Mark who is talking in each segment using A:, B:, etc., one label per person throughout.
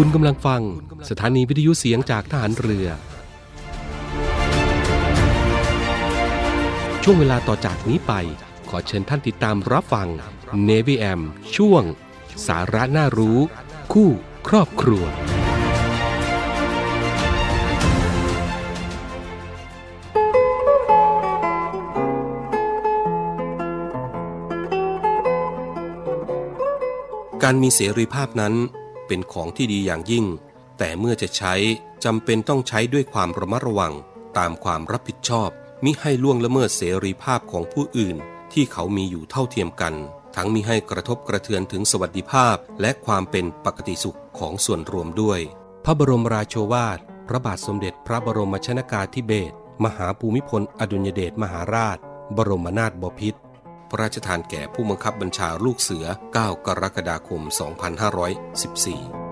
A: คุณกำลังฟังสถานีวิทยุเสียงจากทหารเรือ ช่วงเวลาต่อจากนี้ไป ขอเชิญท่านติดตามรับฟัง Navy AM ช่วง สาระน่ารู้ คู่ครอบครัว การมีเสรีภาพนั้น เป็นของที่ดีอย่างยิ่ง แต่เมื่อจะใช้จำเป็นต้องใช้ด้วยความระมัดระวัง ตามความรับผิดชอบ มิให้ล่วงละเมิดเสรีภาพของผู้อื่น ที่เขามีอยู่เท่าเทียมกัน ทั้งมิให้กระทบกระเทือนถึงสวัสดิภาพ และความเป็นปกติสุขของส่วนรวมด้วย พระบรมราโชวาท พระบาทสมเด็จพระบรมชนากาธิเบศรมหาภูมิพลอดุลยเดชมหาราช บรมนาถบพิตร พระราชทานแก่ผู้บังคับบัญชาลูกเสือ 9 กรกฎาคม 2514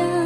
B: พ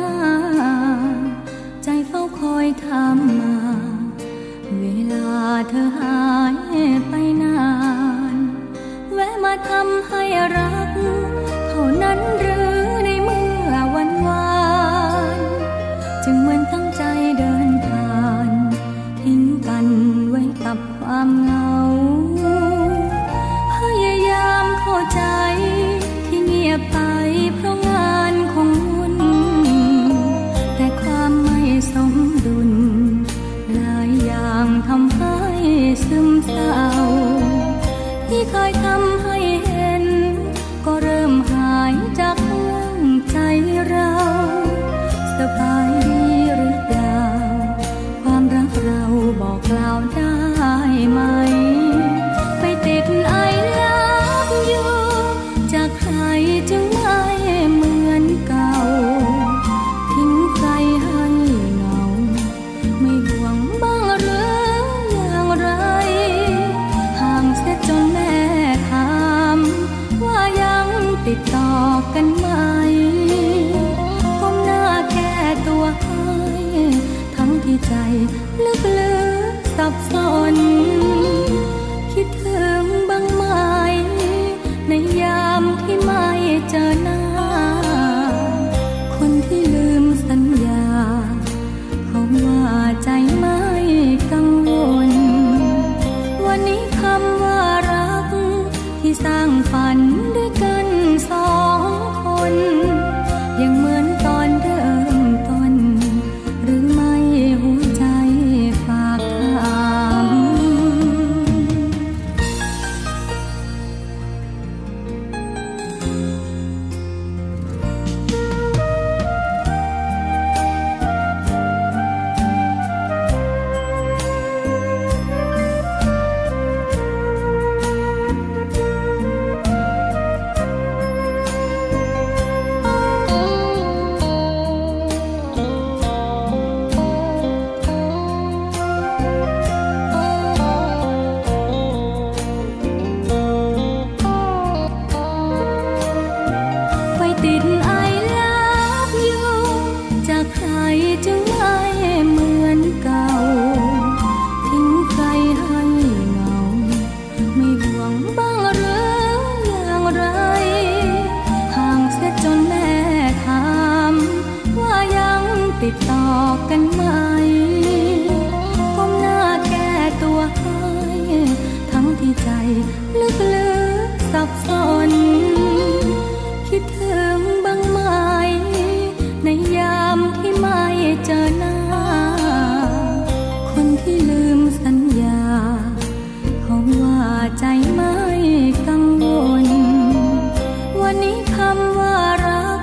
B: ำว่ารัก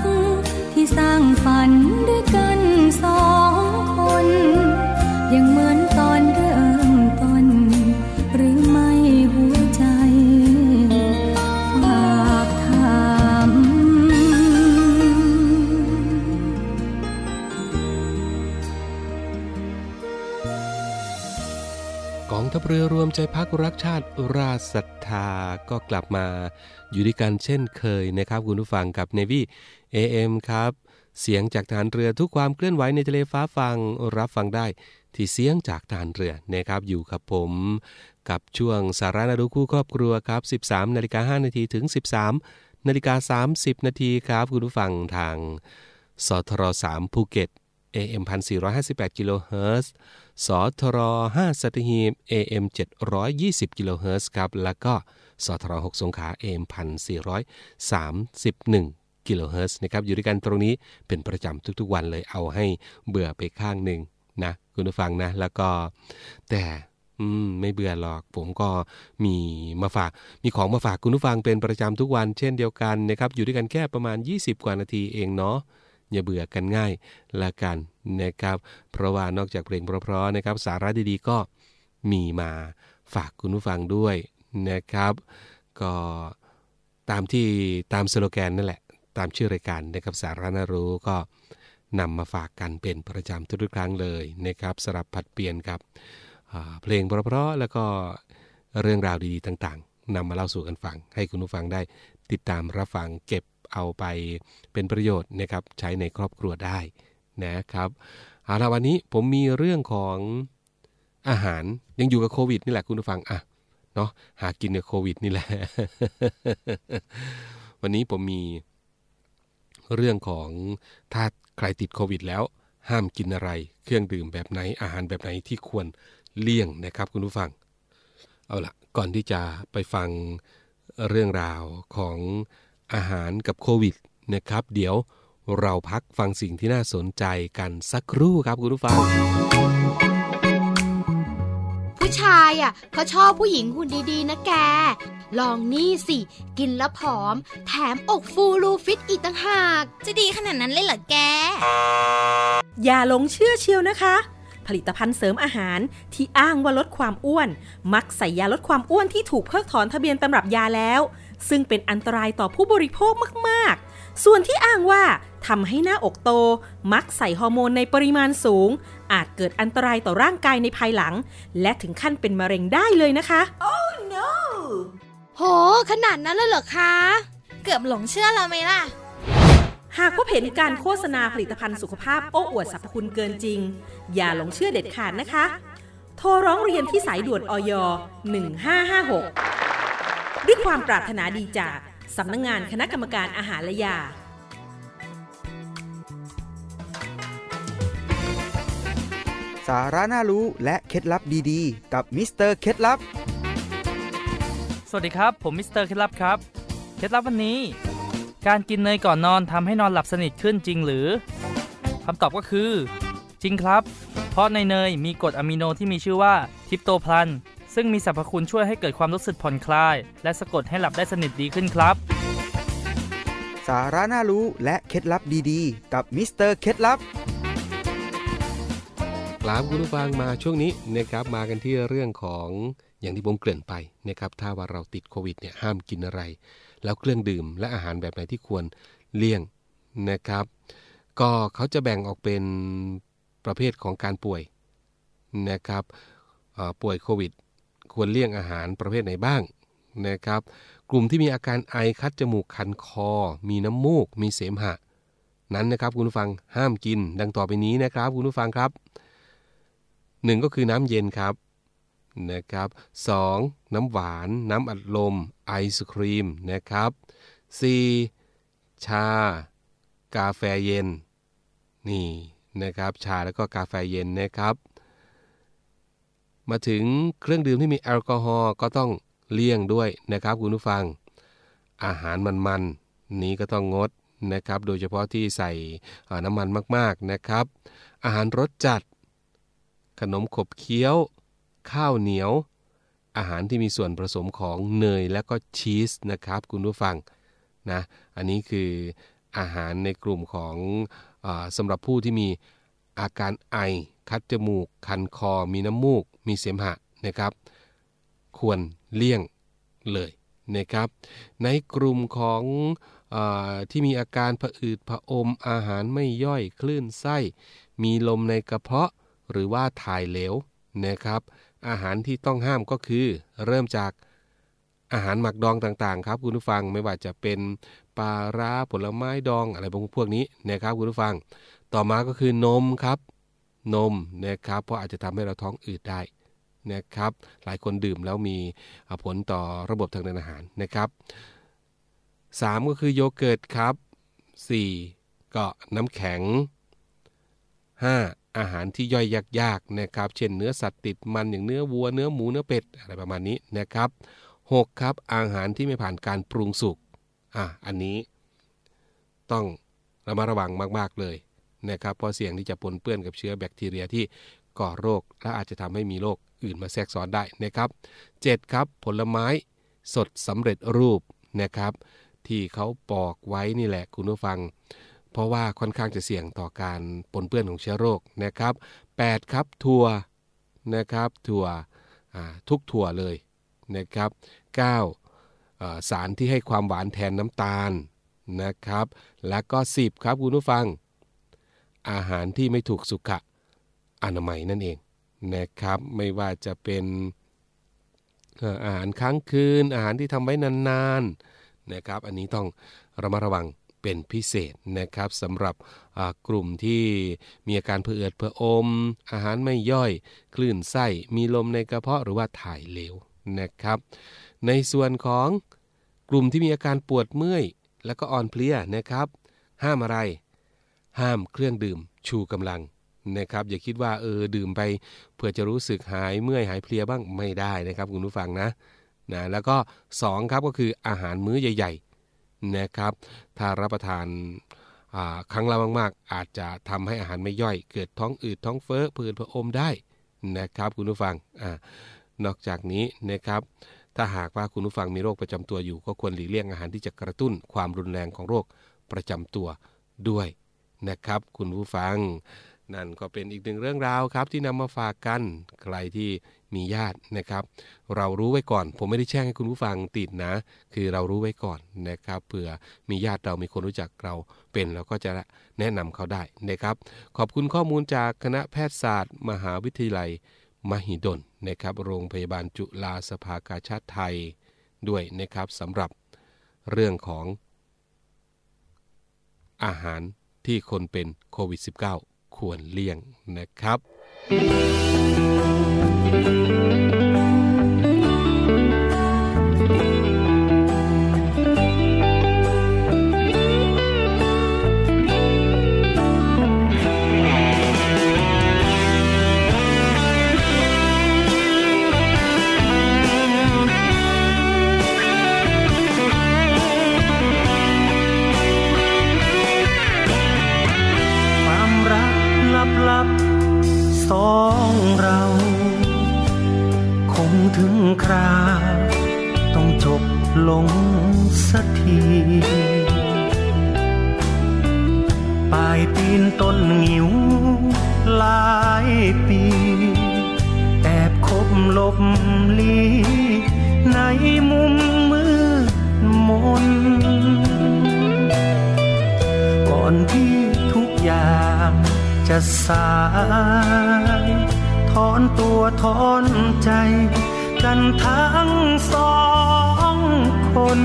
B: ที่สร้าง
C: ฝัน เรือ
A: รวมใจพักรักชาติราศรัทธาก็กลับมาอยู่ด้วยกันเช่นเคยนะครับคุณผู้ฟังกับ Navy AM ครับ เสียงจากฐานเรือทุกความเคลื่อนไหวในทะเลฟ้าฟังรับฟังได้ที่เสียงจากฐานเรือนะครับอยู่กับผม กับช่วงสาระนาดูคู่ครอบครัวครับ 13นาฬิกา5นาทีถึง 13นาฬิกา30นาทีครับคุณผู้ฟังทางสทร3ภูเก็ต AM 1458กิโลเฮิรตซ์สทร5สัตหีบ AM 720กิโลเฮิรตซ์ครับ แล้วก็สทร6สงขลา AM 1431กิโลเฮิรตซ์นะครับ อยู่ด้วยกันตรงนี้เป็นประจำทุกๆวันเลย เอาให้เบื่อไปข้างหนึ่งนะคุณผู้ฟังนะ แล้วก็แต่อืมไม่เบื่อหรอกผมก็มีมาฝาก มีของมาฝากคุณผู้ฟังเป็นประจำทุกวันเช่นเดียวกันนะครับ อยู่ด้วยกันแค่ประมาณ 20 กว่านาทีเองเนาะ อย่าเบื่อกันง่ายละกันนะครับ เพราะว่านอกจากเพลงเพราะๆนะครับ สาระดีๆก็มีมาฝากคุณผู้ฟังด้วยนะครับ ก็ตามที่ตามสโลแกนนั่นแหละ ตามชื่อรายการนะครับสาระน่ารู้ก็นำมาฝากกันเป็นประจำทุกๆครั้งเลยนะครับสลับผัดเปลี่ยนกับเพลงเพราะๆแล้วก็เรื่องราวดีๆต่างๆนำมาเล่าสู่กันฟัง ให้คุณผู้ฟังได้ติดตามรับฟังเก็บ เอาไปเป็นประโยชน์นะครับใช้ในครอบครัวได้นะครับเอาละวันนี้ผมมีเรื่องของอาหารยังอยู่กับโควิดนี่แหละคุณผู้ฟังอะเนาะหากินกับโควิดนี่แหละ วันนี้ผมมีเรื่องของถ้าใครติดโควิดแล้ว ห้ามกินอะไร เครื่องดื่มแบบไหนอาหารแบบไหนที่ควรเลี่ยงนะครับคุณผู้ฟัง เอาละก่อนที่จะไปฟังเรื่องราวของ อาหารกับโควิดนะครับ เดี๋ยวเราพักฟังสิ่งที่น่าสนใจกันสักครู่ครับคุณผู้ฟัง
D: ผู้ชายอะเขาชอบผู้หญิงหุ่นดีๆ นะแก ลองนี่สิ กินแล้วผอม แถมอกฟูรูฟิตอีกต่างหาก
E: จะดีขนาดนั้นเลยเหรอแก
F: อย่าหลงเชื่อเชียวนะคะผลิตภัณฑ์เสริมอาหารที่อ้างว่าลดความอ้วน มักใส่ยาลดความอ้วนที่ถูกเพิกถอนทะเบียนตำรับยาแล้ว ซึ่งเป็นอันตรายต่อผู้บริโภคมากๆ ส่วนที่อ้างว่าทำให้หน้าอกโต มักใส่ฮอร์โมนในปริมาณสูง อาจเกิดอันตรายต่อร่างกายในภายหลัง และถึงขั้นเป็นมะเร็งได้เลยนะคะ
D: โห ขนาดนั้นเลยเหรอคะ
E: เกือบหลงเชื่อเราไหมล่ะ
F: หากพบเห็นการโฆษณาผลิตภัณฑ์สุขภาพโอ้อวดสรรพคุณเกินจริง อย่าหลงเชื่อเด็ดขาดนะคะ โทรร้องเรียนที่สายด่วนอย 1556 ด้วยความปรารถนาดีจากสำนักงานคณะกรรมการอาหารและยา
G: สาระน่ารู้และเคล็ดลับดีๆ กับมิสเตอร์เคล็ดลับ
H: สวัสดีครับ ผมมิสเตอร์เคล็ดลับครับ เคล็ดลับวันนี้ การกินเนยก่อนนอนทำให้นอนหลับสนิทขึ้นจริงหรือคำตอบก็คือ จริงครับ เพราะในเนยมีกรดอะมิโนที่มีชื่อว่าทริปโตเฟน ซึ่งมีสรรพคุณช่วยให้เกิดความรู้สึกผ่อนคลาย และสะกดให้หลับได้สนิทดีขึ้นครับ
G: สาระน่ารู้และเคล็ดลับดีๆ กับมิสเตอร์เคล็ดลับ
A: ครับคุณผู้ฟังมาช่วงนี้นะครับมากันที่เรื่องของอย่างที่ผมเกริ่นไปนะครับถ้าว่าเราติดโควิดเนี่ยห้ามกินอะไร แล้วเครื่องดื่มและอาหารแบบไหนที่ควรเลี่ยงนะครับ ก็เขาจะแบ่งออกเป็นประเภทของการป่วยนะครับเอ่อป่วยโควิด ควรเลี่ยงอาหารประเภทไหนบ้างนะครับ กลุ่มที่มีอาการไอคัดจมูกคันคอ มีน้ำมูก มีเสมหะ นั้นนะครับคุณผู้ฟังห้ามกิน ดังต่อไปนี้นะครับคุณผู้ฟังครับหนึ่งก็คือน้ำเย็นครับนะครับสองน้ำหวาน น้ำอัดลม ไอศครีมนะครับสี่ชา กาแฟเย็น นี่นะครับ ชาแล้วก็กาแฟเย็นนะครับ มาถึงเครื่องดื่มที่มีแอลกอฮอล์ก็ต้องเลี่ยงด้วยนะครับคุณผู้ฟัง อาหารมันๆนี้ก็ต้องงดนะครับ โดยเฉพาะที่ใส่น้ำมันมากๆนะครับ อาหารรสจัด ขนมขบเคี้ยว ข้าวเหนียว อาหารที่มีส่วนผสมของเนยและก็ชีสนะครับ คุณผู้ฟังนะอันนี้คืออาหารในกลุ่มของอสำหรับผู้ที่มี อาการไอ คัดจมูก คันคอ มีน้ำมูก มีเสมหะนะครับ ควรเลี่ยงเลยนะครับ ในกลุ่มของอที่มีอาการผะอืดผะอม อาหารไม่ย่อย คลื่นไส้ มีลมในกระเพาะ หรือว่าถ่ายเหลวนะครับ อาหารที่ต้องห้ามก็คือเริ่มจากอาหารหมักดองต่างๆครับคุณผู้ฟังไม่ว่าจะเป็นปลาร้าผลไม้ดองอะไรพวกนี้นะครับคุณผู้ฟัง ต่อมาก็คือนมครับ นมนะครับ เพราะอาจจะทำให้เราท้องอืดได้นะครับ หลายคนดื่มแล้วมีผลต่อระบบทางเดินอาหารนะครับ 3 ก็คือโยเกิร์ตครับ 4 ก็น้ำแข็ง 5. อาหารที่ย่อยยากๆนะครับ เช่นเนื้อสัตว์ติดมันอย่างเนื้อวัวเนื้อหมูเนื้อเป็ดอะไรประมาณนี้นะครับ 6. ครับอาหารที่ไม่ผ่านการปรุงสุกอะอันนี้ต้องระมัดระวังมาก ๆ เลย นะครับเพราะเสี่ยงที่จะปนเปื้อนกับเชื้อแบคทีเรียที่ก่อโรค และอาจจะทำให้มีโรคอื่นมาแทรกซ้อนได้นะครับ 7. ครับผลไม้สดสำเร็จรูปนะครับ ที่เขาปอกไว้นี่แหละคุณผู้ฟัง เพราะว่าค่อนข้างจะเสี่ยงต่อการปนเปื้อนของเชื้อโรคนะครับ 8. ครับถั่วนะครับถั่วทุกถั่วเลยนะครับ 9. สารที่ให้ความหวานแทนน้ำตาลนะครับ และก็ 10 ครับคุณผู้ฟัง อาหารที่ไม่ถูกสุขอนามัยนั่นเองนะครับ ไม่ว่าจะเป็นอาหารค้างคืน อาหารที่ทำไว้นานๆนะครับ อันนี้ต้องระมัดระวังเป็นพิเศษนะครับสำหรับกลุ่มที่มีอาการเผื่อเผื่ออม อาหารไม่ย่อย คลื่นไส้มีลมในกระเพาะหรือว่าถ่ายเหลวนะครับ ในส่วนของกลุ่มที่มีอาการปวดเมื่อย แล้วก็อ่อนเพลียนะครับ ห้ามอะไร ห้ามเครื่องดื่มชูกำลังนะครับอย่าคิดว่าเออดื่มไปเพื่อจะรู้สึกหายเมื่อยหายเพลียบ้างไม่ได้นะครับคุณผู้ฟังนะนะแล้วก็2ครับก็คืออาหารมื้อใหญ่ ๆนะครับ ถ้ารับประทานครั้งละมากๆ อาจจะทำให้อาหารไม่ย่อย เกิดท้องอืดท้องเฟ้อผื่นผะอมได้นะครับคุณผู้ฟังอนอกจากนี้นะครับถ้าหากว่าคุณผู้ฟังมีโรคประจำตัวอยู่ ก็ควรหลีกเลี่ยงอาหารที่จะกระตุ้นความรุนแรงของโรคประจำตัวด้วย นะครับ คุณผู้ฟัง นั่นก็เป็นอีกหนึ่งเรื่องราวครับที่นำมาฝากกันใครที่มีญาตินะครับ เรารู้ไว้ก่อน ผมไม่ได้แช่งให้คุณผู้ฟังติดนะ คือเรารู้ไว้ก่อนนะครับเผื่อมีญาติเรามีคนรู้จักเราเป็นเราก็จะแนะนำเขาได้นะครับ ขอบคุณข้อมูลจากคณะแพทยศาสตร์ มหาวิทยาลัยมหิดลนะครับ โรงพยาบาลจุฬาสภากาชาติไทยด้วยนะครับสำหรับเรื่องของอาหาร ที่คนเป็นโควิด -19 ควรเลี่ยงนะครับ
I: น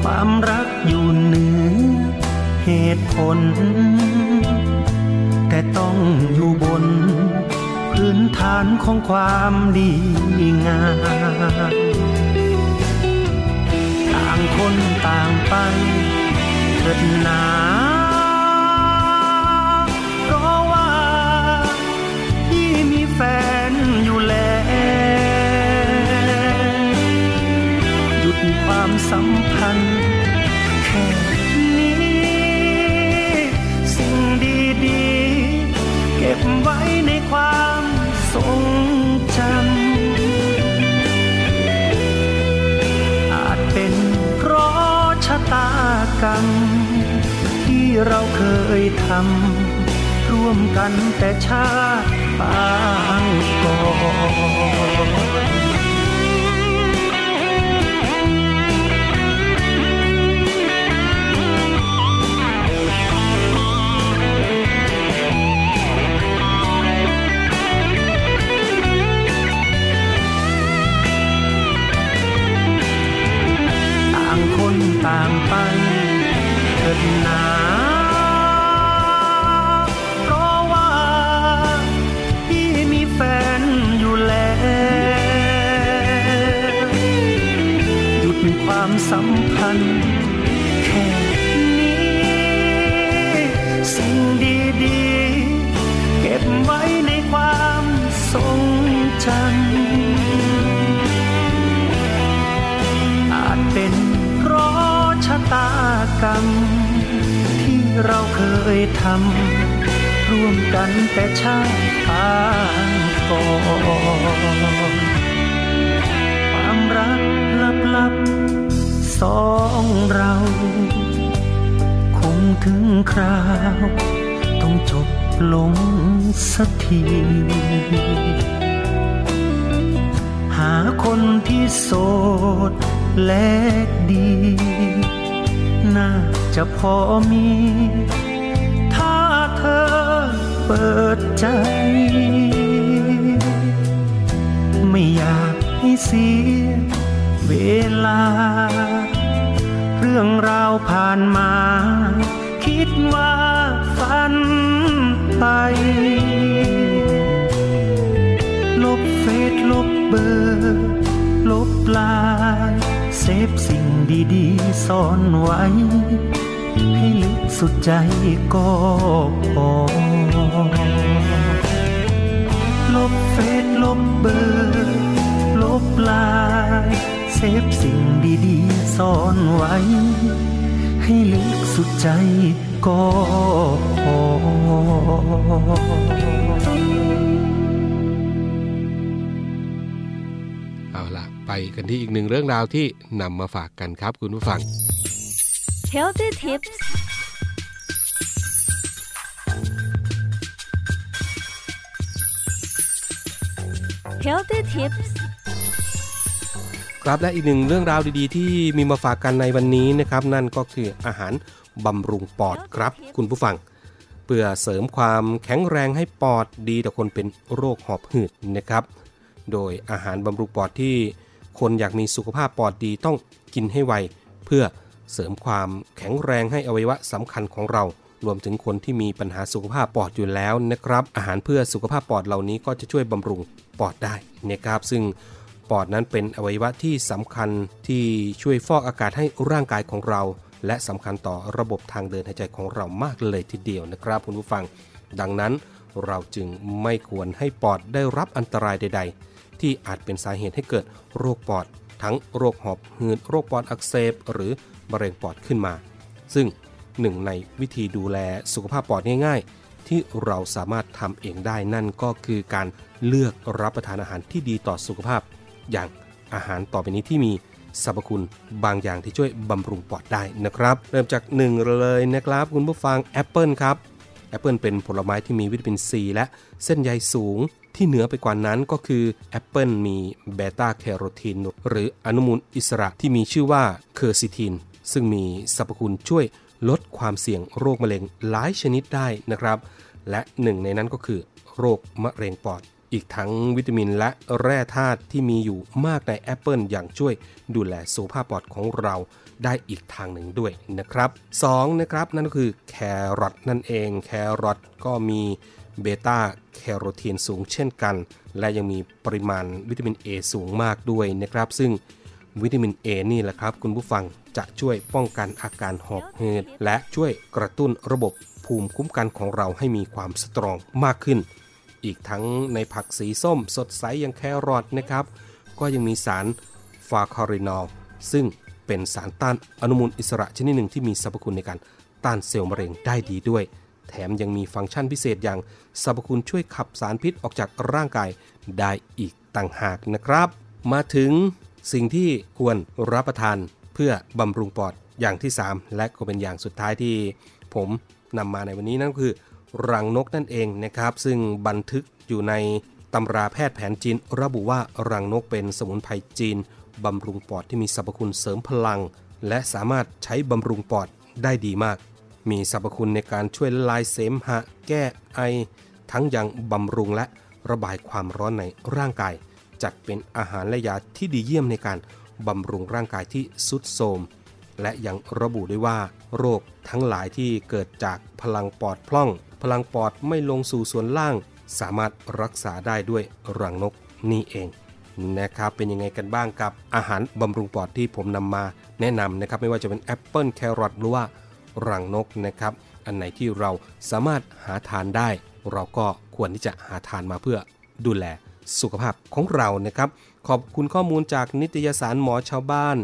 I: ความรักอยู่เหนือเหตุผล แต่ต้องอยู่บน พื้นฐานของความดีงามต่างคนต่างไปเถิดนา สัมพันธ์แค่นี้ สิ่งดีๆ เก็บไว้ในความทรงจำ อาจเป็นเพราะชะตากรรม ที่เราเคยทำร่วมกันแต่ชาติปางก่อน ต่างไปเถิดหนาเพราะว่าพี่มีแฟนอยู่แล้วหยุดความสัมพันธ์แค่นี้ สิ่งดีๆ กรรม ที่เราเคยทำร่วมกันแต่ชาติปางก่อนความรักลับๆสองเรา คงถึงคราว ต้องจบลงสักทีหาคนที่โสดและดี น่าจะพอมี ถ้าเธอเปิดใจ ไม่อยากให้เสียเวลา เรื่องราวผ่านมา คิดว่าฝันไป ลบเฟซลบเบอร์ ลบ LINE save สิ่งดีๆซ่อนไว้ ให้ลึกสุดใจก็พอ ลบเฟซลบเบอร์ ลบ LINE save สิ่งดีๆซ่อนไว้ ให้ลึกสุดใจก็พอ
A: ไปกันที่อีกหนึ่งเรื่องราวที่นำมาฝากกันครับคุณผู้ฟัง
C: Healthy Tips Healthy Tips
A: ครับและอีกหนึ่งเรื่องราวดีๆ ที่มีมาฝากกันในวันนี้นะครับนั่นก็คืออาหารบำรุงปอดครับ คุณผู้ฟัง เพื่อเสริมความแข็งแรงให้ปอดดีต่อคนเป็นโรคหอบหืดนะครับ โดยอาหารบำรุงปอดที่ คนอยากมีสุขภาพปอดดีต้องกินให้ไว เพื่อเสริมความแข็งแรงให้อวัยวะสำคัญของเรา รวมถึงคนที่มีปัญหาสุขภาพปอดอยู่แล้วนะครับ อาหารเพื่อสุขภาพปอดเหล่านี้ก็จะช่วยบำรุงปอดได้นะครับ ซึ่งปอดนั้นเป็นอวัยวะที่สำคัญที่ช่วยฟอกอากาศให้ร่างกายของเรา และสำคัญต่อระบบทางเดินหายใจของเรามากเลยทีเดียวนะครับคุณผู้ฟัง ดังนั้นเราจึงไม่ควรให้ปอดได้รับอันตรายใด ๆ ที่อาจเป็นสาเหตุให้เกิดโรคปอด ทั้งโรคหอบหืดโรคปอดอักเสบ หรือมะเร็งปอดขึ้นมา ซึ่งหนึ่งในวิธีดูแลสุขภาพปอดง่ายๆ ที่เราสามารถทำเองได้นั่นก็คือการเลือกรับประทานอาหารที่ดีต่อสุขภาพ อย่างอาหารต่อไปนี้ที่มีสรรพคุณบางอย่างที่ช่วยบำรุงปอดได้นะครับ เริ่มจากหนึ่งเลยนะครับ คุณผู้ฟังแอปเปิลครับแอปเปิลเป็นผลไม้ที่มีวิตามินซีและเส้นใยสูง ที่เหนือไปกว่านั้นก็คือแอปเปิลมีเบต้าแคโรทีนหรืออนุมูลอิสระที่มีชื่อว่าเคอร์ซิทินซึ่งมีสรรพคุณช่วยลดความเสี่ยงโรคมะเร็งหลายชนิดได้นะครับ และหนึ่งในนั้นก็คือ โรคมะเร็งปอด อีกทั้งวิตามินและแร่ธาตุที่มีอยู่มากในแอปเปิลอย่างช่วยดูแลสุขภาพปอดของเราได้อีกทางหนึ่งด้วยนะครับ 2 นะครับนั่นก็คือแครอทนั่นเอง แครอทก็มี เบต้าแคโรทีนสูงเช่นกัน และยังมีปริมาณวิตามิน A สูงมากด้วยนะครับ ซึ่งวิตามิน A นี่แหละครับ คุณผู้ฟังจะช่วยป้องกันอาการหอบหืดและช่วยกระตุ้นระบบภูมิคุ้มกันของเราให้มีความสตรองมากขึ้น อีกทั้งในผักสีส้มสดใสอย่างแครอทนะครับ ก็ยังมีสารฟาคอรินอลซึ่งเเป็นสารต้านอนุมูลอิสระชนิดหนึ่งที่มีสรรพคุณในการต้านเซลล์มะเร็งได้ดีด้วย แถมยังมีฟังก์ชันพิเศษอย่างสรรพคุณช่วยขับสารพิษออกจากร่างกายได้อีกต่างหากนะครับ มาถึงสิ่งที่ควรรับประทานเพื่อบำรุงปอดอย่างที่ 3 และก็เป็นอย่างสุดท้ายที่ผมนำมาในวันนี้นั่นก็คือ รังนกนั่นเองนะครับ ซึ่งบันทึกอยู่ในตำราแพทย์แผนจีน ระบุว่ารังนกเป็นสมุนไพรจีนบำรุงปอดที่มีสรรพคุณเสริมพลัง และสามารถใช้บำรุงปอดได้ดีมาก มีสรรพคุณในการช่วยละลายเสมหะ แก้ไอ ทั้งยังบำรุงและระบายความร้อนในร่างกาย จัดเป็นอาหารและยาที่ดีเยี่ยมในการบำรุงร่างกายที่สุดโทมและยังระบุด้วยว่า โรคทั้งหลายที่เกิดจากพลังปอดพร่อง พลังปอดไม่ลงสู่ส่วนล่าง สามารถรักษาได้ด้วยรังนกนี่เองนะครับเป็นยังไงกันบ้างกับอาหารบำรุงปอดที่ผมนำมาแนะนำนะครับไม่ว่าจะเป็นแอปเปิลแครอทหรือว่า รังนกนะครับ อันไหนที่เราสามารถหาทานได้ เราก็ควรที่จะหาทานมาเพื่อดูแลสุขภาพของเรานะครับ ขอบคุณข้อมูลจากนิตยสารหมอชาวบ้าน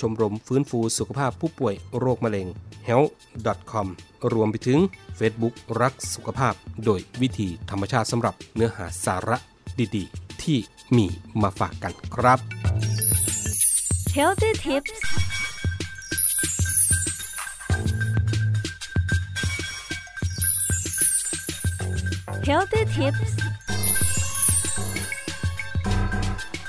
A: ชมรมฟื้นฟูสุขภาพผู้ป่วยโรคมะเร็ง health.com รวมไปถึง Facebook รักสุขภาพ โดยวิธีธรรมชาติสำหรับเนื้อหาสาระดีๆ ที่มีมาฝากกันครับ
C: Healthy Tips Healthy Tips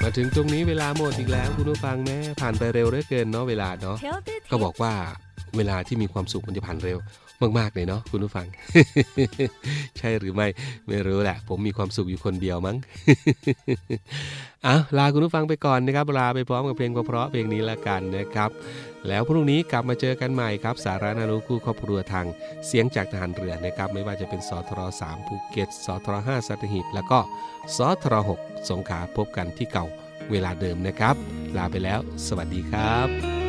A: มาถึงตรงนี้เวลาหมดอีกแล้วคุณผู้ฟังแม่ผ่านไปเร็วเหลือเกินเนาะเวลาเนาะ
C: Healthy
A: ก็บอกว่าเวลาที่มีความสุขมันจะผ่านเร็ว มากๆเลยเนาะคุณผู้ฟัง ใช่หรือไม่ไม่รู้แหละ ผมมีความสุขอยู่คนเดียวมั้งเอาลาคุณผู้ฟังไปก่อนนะครับลาไปพร้อมกับเพลงเพราะๆเพลงนี้ละกันนะครับ แล้วพรุ่งนี้กลับมาเจอกันใหม่ครับ สาระนารูคู่ครอบครัวทางเสียงจากทหารเรือนะครับ ไม่ว่าจะเป็นสทร3ภูเก็ตสทร5สัตหีบแล้วก็สทร6สงขลาพบกันที่เก่าเวลาเดิมนะครับ ลาไปแล้ว สวัสดีครับ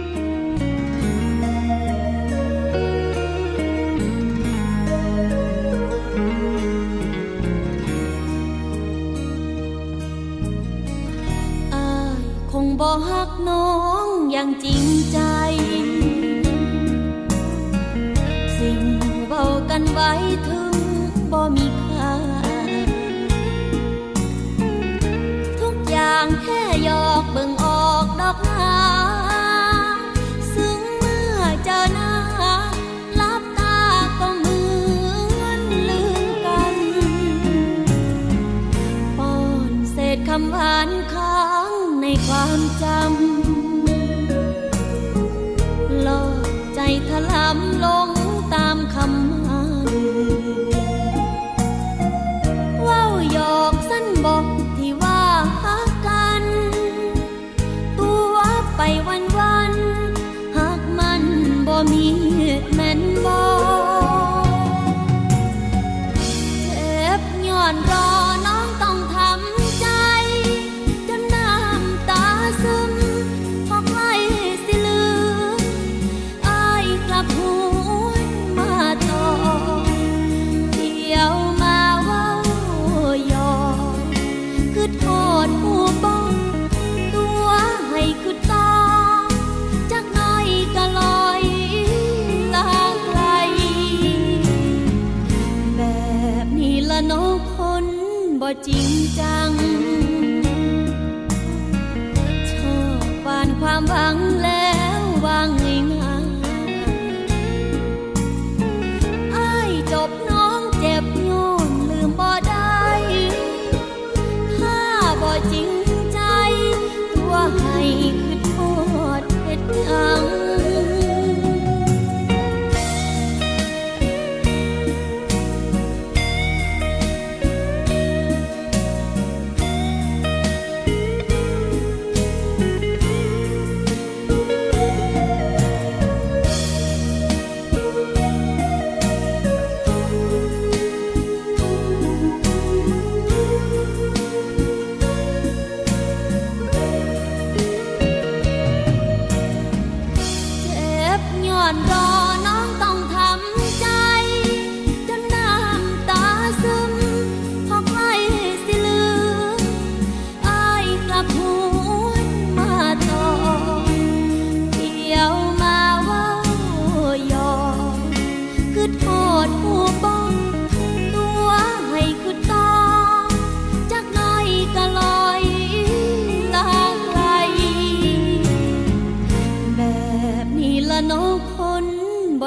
C: จริงใจ สิ่งเบากันไว้ถึงบ่ คือทอดผู้บ้องตัวให้คือต่อจักน้อยก็ลอยลาไกล แบบนี้ละน้องคนบ่จริงจัง ชอบปานความหวัง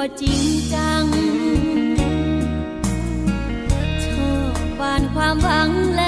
C: บ่จริงจัง ชอบปานความหวังและ